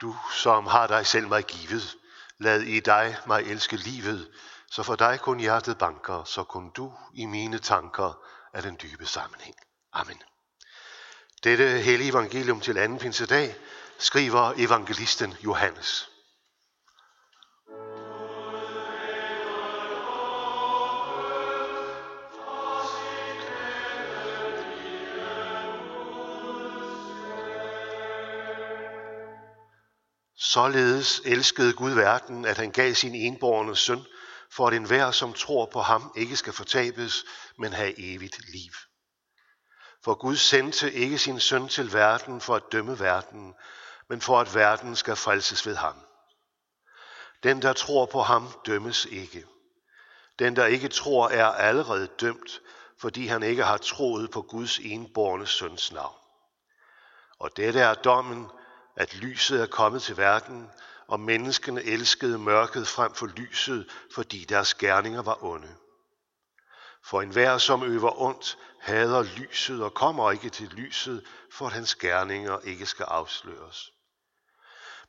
Du, som har dig selv mig givet, lad i dig mig elske livet, så for dig kun hjertet banker, så kun du i mine tanker er den dybe sammenhæng. Amen. Dette hellige evangelium til anden pinsedag skriver evangelisten Johannes. Således elskede Gud verden, at han gav sin enborne søn, for at enhver, som tror på ham, ikke skal fortabes, men have evigt liv. For Gud sendte ikke sin søn til verden for at dømme verden, men for at verden skal frelses ved ham. Den, der tror på ham, dømmes ikke. Den, der ikke tror, er allerede dømt, fordi han ikke har troet på Guds enborne søns navn. Og dette er dommen, at lyset er kommet til verden, og menneskene elskede mørket frem for lyset, fordi deres gerninger var onde. For enhver, som øver ondt, hader lyset og kommer ikke til lyset, for at hans gerninger ikke skal afsløres.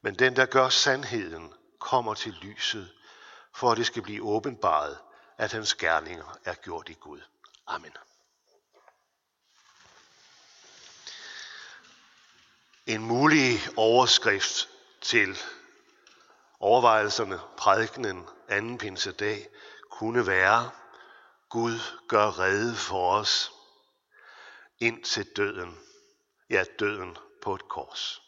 Men den, der gør sandheden, kommer til lyset, for at det skal blive åbenbaret, at hans gerninger er gjort i Gud. Amen. En mulig overskrift til overvejelserne, prædikenen anden pinsedag, kunne være, Gud gør redde for os ind til døden, ja døden på et kors.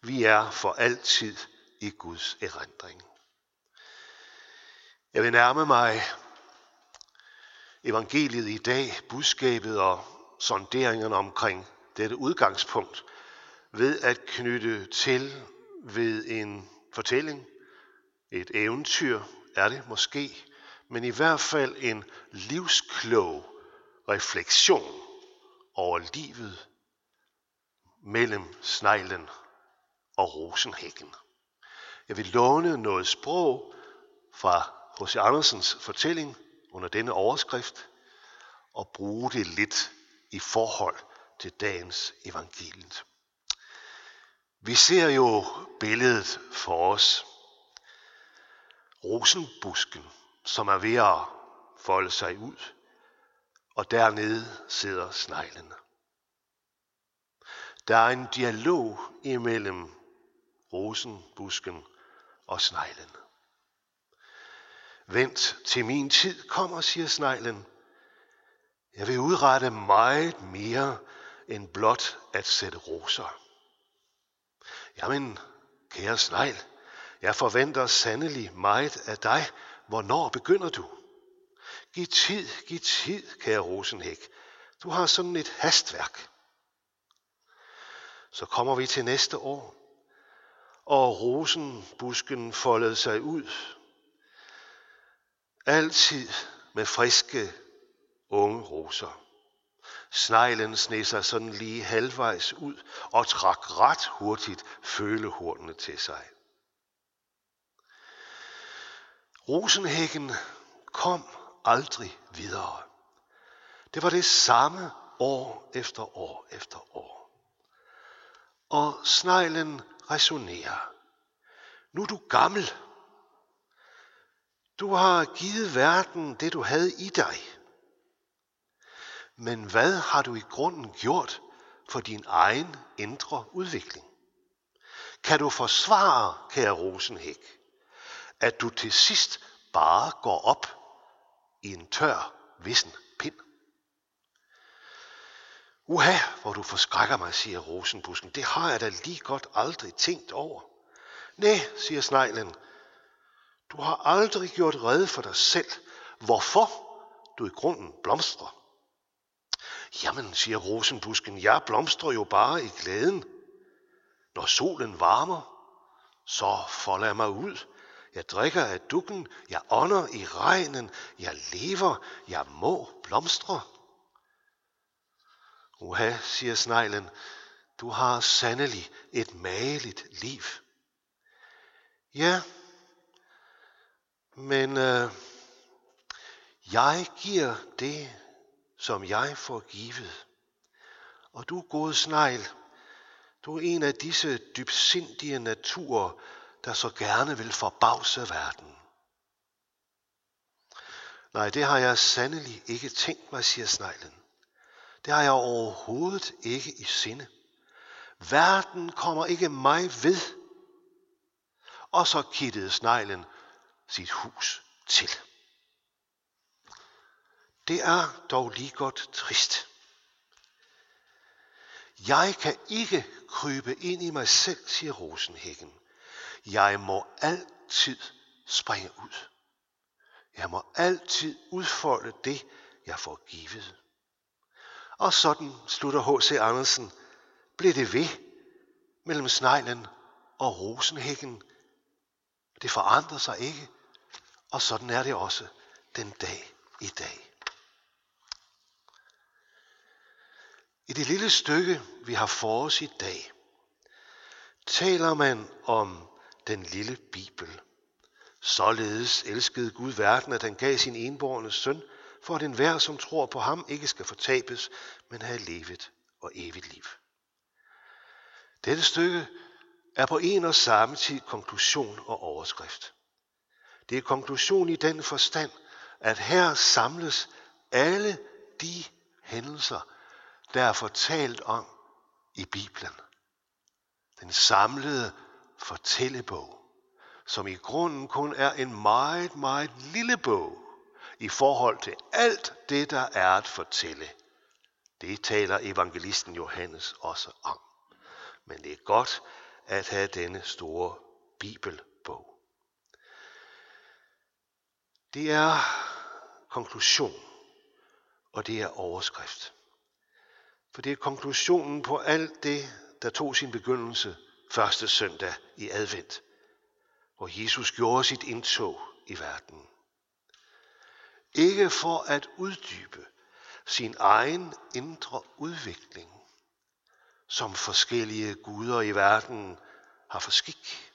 Vi er for altid i Guds erindring. Jeg vil nærme mig evangeliet i dag, budskabet og sonderingerne omkring dette udgangspunkt – ved at knytte til ved en fortælling, et eventyr er det måske, men i hvert fald en livsklog refleksion over livet mellem sneglen og rosenhækken. Jeg vil låne noget sprog fra H.C. Andersens fortælling under denne overskrift og bruge det lidt i forhold til dagens evangeliet. Vi ser jo billedet for os. Rosenbusken, som er ved at folde sig ud, og dernede sidder sneglen. Der er en dialog imellem rosenbusken og sneglen. Vent til min tid kommer, siger sneglen. Jeg vil udrette meget mere end blot at sætte roser. Jamen, kære snegl, jeg forventer sandelig meget af dig. Hvornår begynder du? Giv tid, giv tid, kære Rosenhæk. Du har sådan et hastværk. Så kommer vi til næste år, og rosenbusken foldede sig ud. Altid med friske unge roser. Sneglen sne sig sådan lige halvvejs ud og trak ret hurtigt følehornene til sig. Rosenhækken kom aldrig videre. Det var det samme år efter år efter år. Og sneglen resonerer. Nu er du gammel. Du har givet verden det, du havde i dig. Men hvad har du i grunden gjort for din egen indre udvikling? Kan du forsvare, kære Rosenhæk, at du til sidst bare går op i en tør, vissen pind? Uha, hvor du forskrækker mig, siger rosenbusken. Det har jeg da lige godt aldrig tænkt over. Nej, siger sneglen. Du har aldrig gjort redde for dig selv, hvorfor du i grunden blomstrer. Jamen, siger rosenbusken, jeg blomstrer jo bare i glæden. Når solen varmer, så folder jeg mig ud. Jeg drikker af dukken, jeg ånder i regnen, jeg lever, jeg må blomstre. Uha, siger sneglen, du har sandelig et mageligt liv. Ja, men øh, jeg giver det som jeg får givet. Og du, gode snegl, Du er en af disse dybsindige naturer, der så gerne vil forbavse verden. Nej, det har jeg sandelig ikke tænkt mig, siger sneglen. Det har jeg overhovedet ikke i sinde. Verden kommer ikke mig ved. Og så kittede sneglen sit hus til. Det er dog lige godt trist. Jeg kan ikke krybe ind i mig selv, siger rosenhækken. Jeg må altid springe ud. Jeg må altid udfolde det, jeg får givet. Og sådan slutter H.C. Andersen, blev det ved mellem sneglen og rosenhækken. Det forandrer sig ikke, og sådan er det også den dag i dag. I det lille stykke, vi har for os i dag, taler man om den lille Bibel. Således elskede Gud verden, at han gav sin enborgne søn, for at enhver, som tror på ham, ikke skal fortabes, men have levet og evigt liv. Dette stykke er på en og samme tid konklusion og overskrift. Det er konklusion i den forstand, at her samles alle de hændelser, der er fortalt om i Bibelen. Den samlede fortællebog, som i grunden kun er en meget, meget lille bog i forhold til alt det, der er at fortælle. Det taler evangelisten Johannes også om. Men det er godt at have denne store bibelbog. Det er konklusion, og det er overskrift. For det er konklusionen på alt det, der tog sin begyndelse første søndag i advent, hvor Jesus gjorde sit indtog i verden. Ikke for at uddybe sin egen indre udvikling, som forskellige guder i verden har for skik.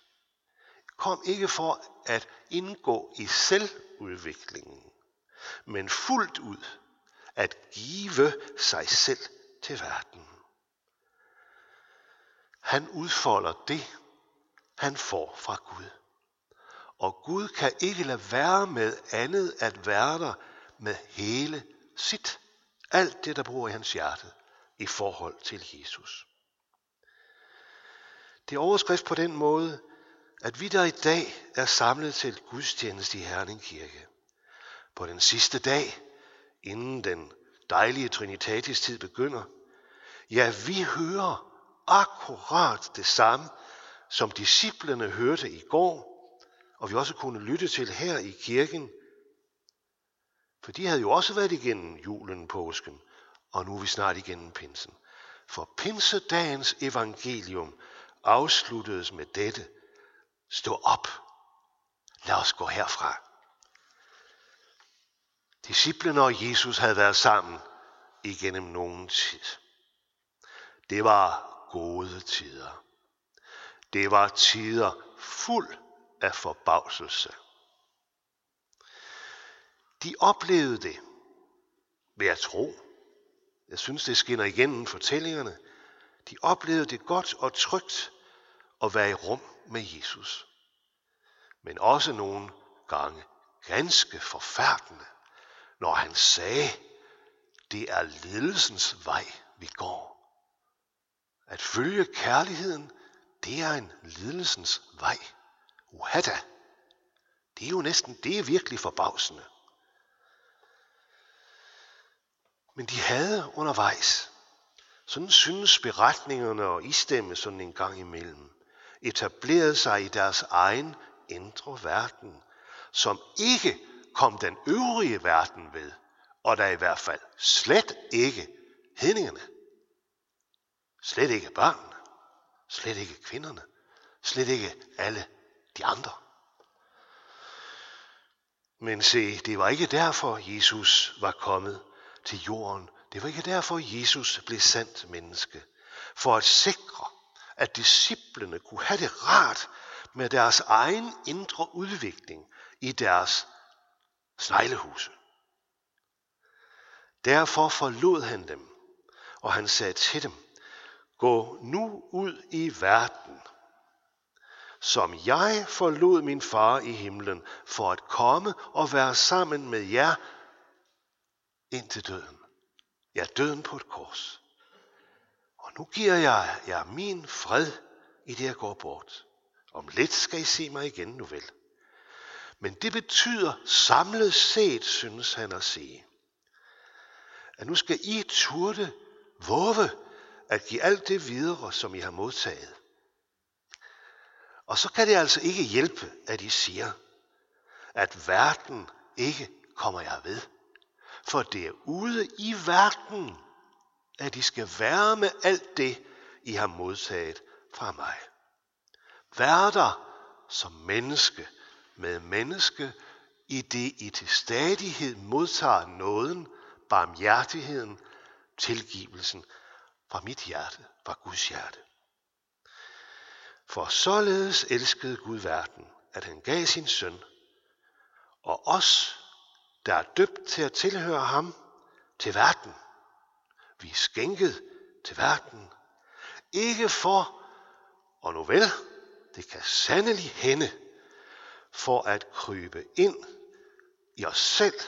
Kom ikke for at indgå i selvudviklingen, men fuldt ud at give sig selv til verden. Han udfolder det, han får fra Gud. Og Gud kan ikke lade være med andet at være der med hele sit. Alt det, der bor i hans hjerte i forhold til Jesus. Det er overskrift på den måde, at vi der i dag er samlet til gudstjeneste i Herning Kirke. På den sidste dag, inden den dejlige Trinitatis tid begynder, ja, vi hører akkurat det samme, som disciplene hørte i går, og vi også kunne lytte til her i kirken. For de havde jo også været igennem julen, påsken, og nu er vi snart igennem pinsen. For pinsedagens evangelium afsluttedes med dette. Stå op. Lad os gå herfra. Disciplene og Jesus havde været sammen igennem nogen tid. Det var gode tider. Det var tider fuld af forbavselse. De oplevede det ved at tro. Jeg synes, det skinner igennem fortællingerne. De oplevede det godt og trygt at være i rum med Jesus. Men også nogle gange ganske forfærdende, når han sagde, det er ledelsens vej, vi går. At følge kærligheden, det er en lidelsens vej. Uhada. Det er jo næsten, det er virkelig forbavsende. Men de havde undervejs, sådan synes beretningerne og istemme sådan en gang imellem, etableret sig i deres egen indre verden, som ikke kom den øvrige verden ved, og der i hvert fald slet ikke hedningerne. Slet ikke børnene. Slet ikke kvinderne. Slet ikke alle de andre. Men se, det var ikke derfor, Jesus var kommet til jorden. Det var ikke derfor, Jesus blev sandt menneske. For at sikre, at disciplene kunne have det rart med deres egen indre udvikling i deres sneglehuse. Derfor forlod han dem, og han sagde til dem, Gå nu ud i verden, som jeg forlod min far i himlen, for at komme og være sammen med jer indtil døden. Ja, døden på et kors. Og nu giver jeg jer min fred, i det jeg går bort. Om lidt skal I se mig igen, nu vel. Men det betyder samlet set, synes han at sige, at nu skal I turde våge at give alt det videre, som I har modtaget. Og så kan det altså ikke hjælpe, at I siger, at verden ikke kommer jeg ved. For det er ude i verden, at I skal være med alt det, I har modtaget fra mig. Vær der som menneske med menneske, i det I til stadighed modtager nåden, barmhjertigheden, tilgivelsen fra mit hjerte, fra Guds hjerte. For således elskede Gud verden, at han gav sin søn, og os, der er døbt til at tilhøre ham, til verden. Vi er skænket til verden. Ikke for, og nu vel, det kan sandelig hende, for at krybe ind i os selv,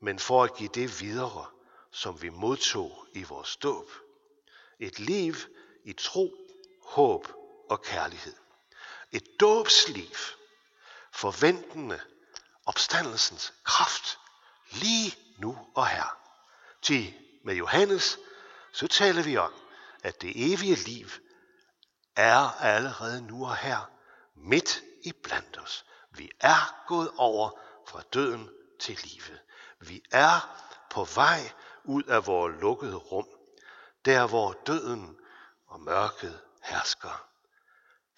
men for at give det videre, som vi modtog i vores dåb. Et liv i tro, håb og kærlighed. Et dåbsliv, forventende opstandelsens kraft, lige nu og her. Til med Johannes, så taler vi om, at det evige liv er allerede nu og her, midt i blandt os. Vi er gået over fra døden til livet. Vi er på vej ud af vores lukkede rum, der hvor døden og mørket hersker.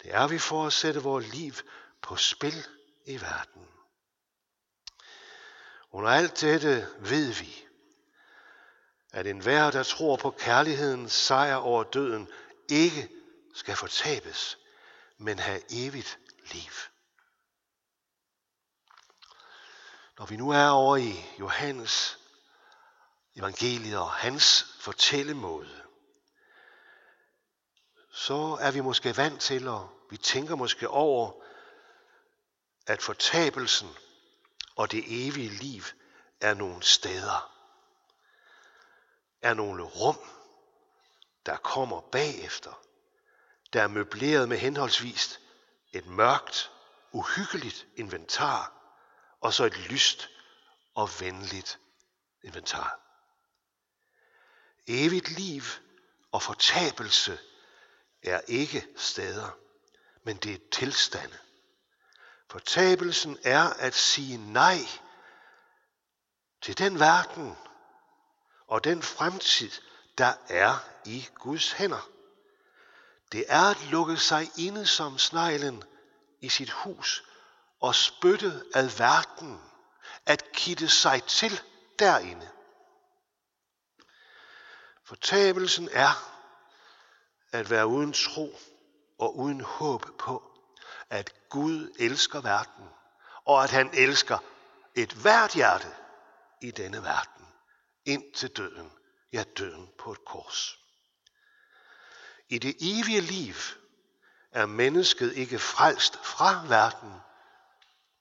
Det er vi for at sætte vores liv på spil i verden. Under alt dette ved vi, at enhver, der tror på kærlighedens sejr over døden, ikke skal fortabes, men have evigt liv. Når vi nu er over i Johannes evangeliet og hans fortællemåde, så er vi måske vant til, og vi tænker måske over, at fortabelsen og det evige liv er nogle steder, er nogle rum, der kommer bagefter, der er møbleret med henholdsvis et mørkt, uhyggeligt inventar, og så et lyst og venligt inventar. Evigt liv og fortabelse er ikke steder, men det er tilstande. Fortabelsen er at sige nej til den verden og den fremtid, der er i Guds hænder. Det er at lukke sig inde som sneglen i sit hus og spytte al verden, at kitte sig til derinde. Fortabelsen er at være uden tro og uden håb på, at Gud elsker verden, og at han elsker et hvert hjerte i denne verden, ind til døden, ja døden på et kors. I det evige liv er mennesket ikke frelst fra verden,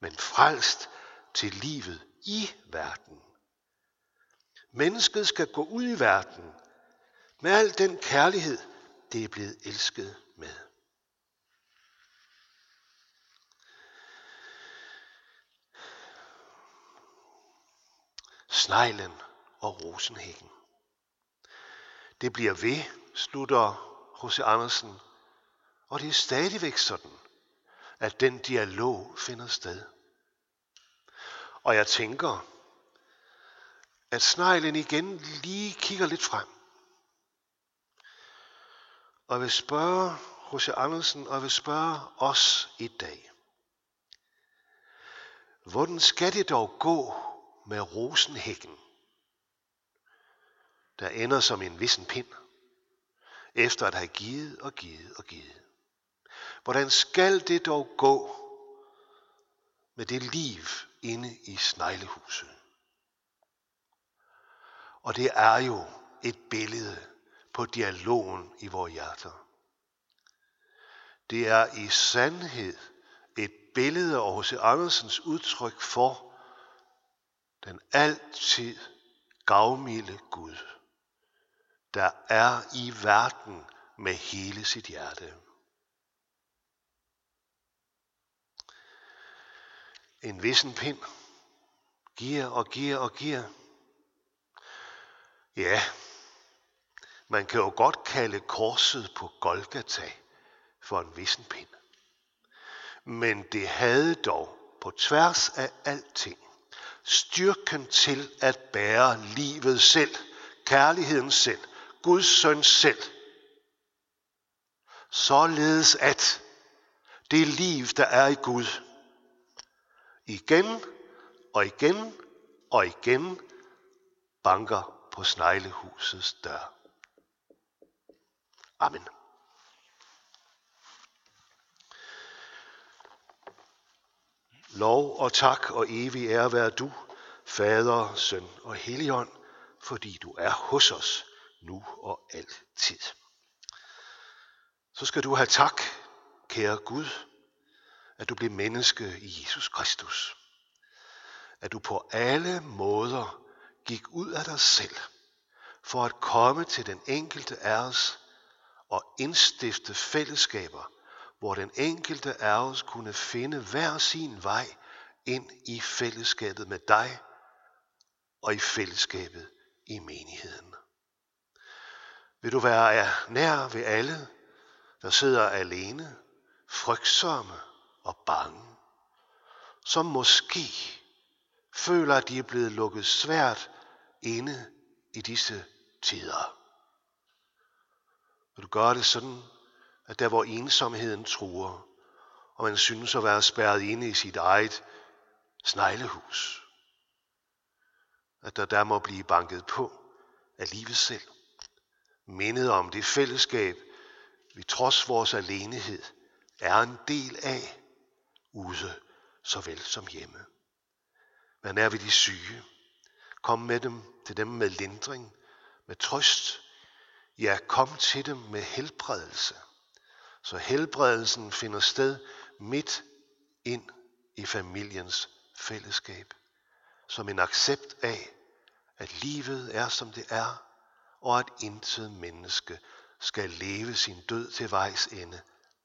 men frelst til livet i verden. Mennesket skal gå ud i verden med al den kærlighed, det er blevet elsket med. Sneglen og rosenhækken. Det bliver ved, slutter H.C. Andersen, og det er stadigvæk sådan, at den dialog finder sted. Og jeg tænker, at sneglen igen lige kigger lidt frem. Og jeg vil spørge H.C. Andersen, og jeg vil spørge os i dag. Hvordan skal det dog gå med rosenhækken, der ender som en vissen pind, efter at have givet og givet og givet? Hvordan skal det dog gå med det liv inde i sneglehuset? Og det er jo et billede på dialogen i vores hjerter. Det er i sandhed et billede af H.C. Andersens udtryk for den altid gavmilde Gud, der er i verden med hele sit hjerte. En vissen pind giver og giver og giver. Ja, man kan jo godt kalde korset på Golgata for en vissen pind. Men det havde dog på tværs af alting styrken til at bære livet selv, kærligheden selv, Guds søn selv. Således at det liv, der er i Gud, igen og igen og igen banker på sneglehusets dør. Amen. Lov og tak og evig ære være du, Fader, Søn og Helligånd, fordi du er hos os nu og altid. Så skal du have tak, kære Gud, at du blev menneske i Jesus Kristus. At du på alle måder gik ud af dig selv for at komme til den enkelte af os og indstifte fællesskaber, hvor den enkelte af os kunne finde hver sin vej ind i fællesskabet med dig og i fællesskabet i menigheden. Vil du være nær ved alle, der sidder alene, frygtsomme og bange, som måske føler, at de er blevet lukket svært inde i disse tider. Vil du gøre det sådan, at der hvor ensomheden truer, og man synes at være spærret inde i sit eget sneglehus, at der der må blive banket på af livet selv, mindet om det fællesskab, vi trods vores alenehed er en del af, ude såvel som hjemme. Vær er ved de syge. Kom med dem til dem med lindring, med trøst. Ja, kom til dem med helbredelse. Så helbredelsen finder sted midt ind i familiens fællesskab. Som en accept af, at livet er som det er, og at intet menneske skal leve sin død til vejs ende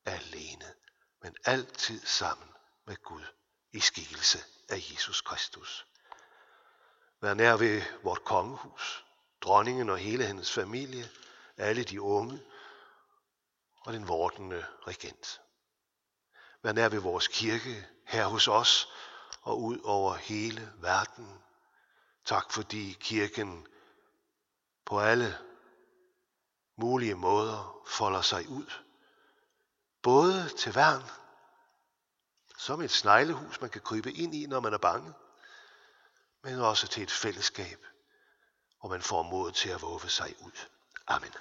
alene, men altid sammen med Gud i skikkelse af Jesus Kristus. Vær nær ved vort kongehus, dronningen og hele hendes familie, alle de unge og den vortende regent. Vær nær ved vores kirke her hos os og ud over hele verden. Tak fordi kirken på alle mulige måder folder sig ud. Både til værn som et sneglehus, man kan krybe ind i, når man er bange, men også til et fællesskab, hvor man får mod til at våge sig ud. Amen.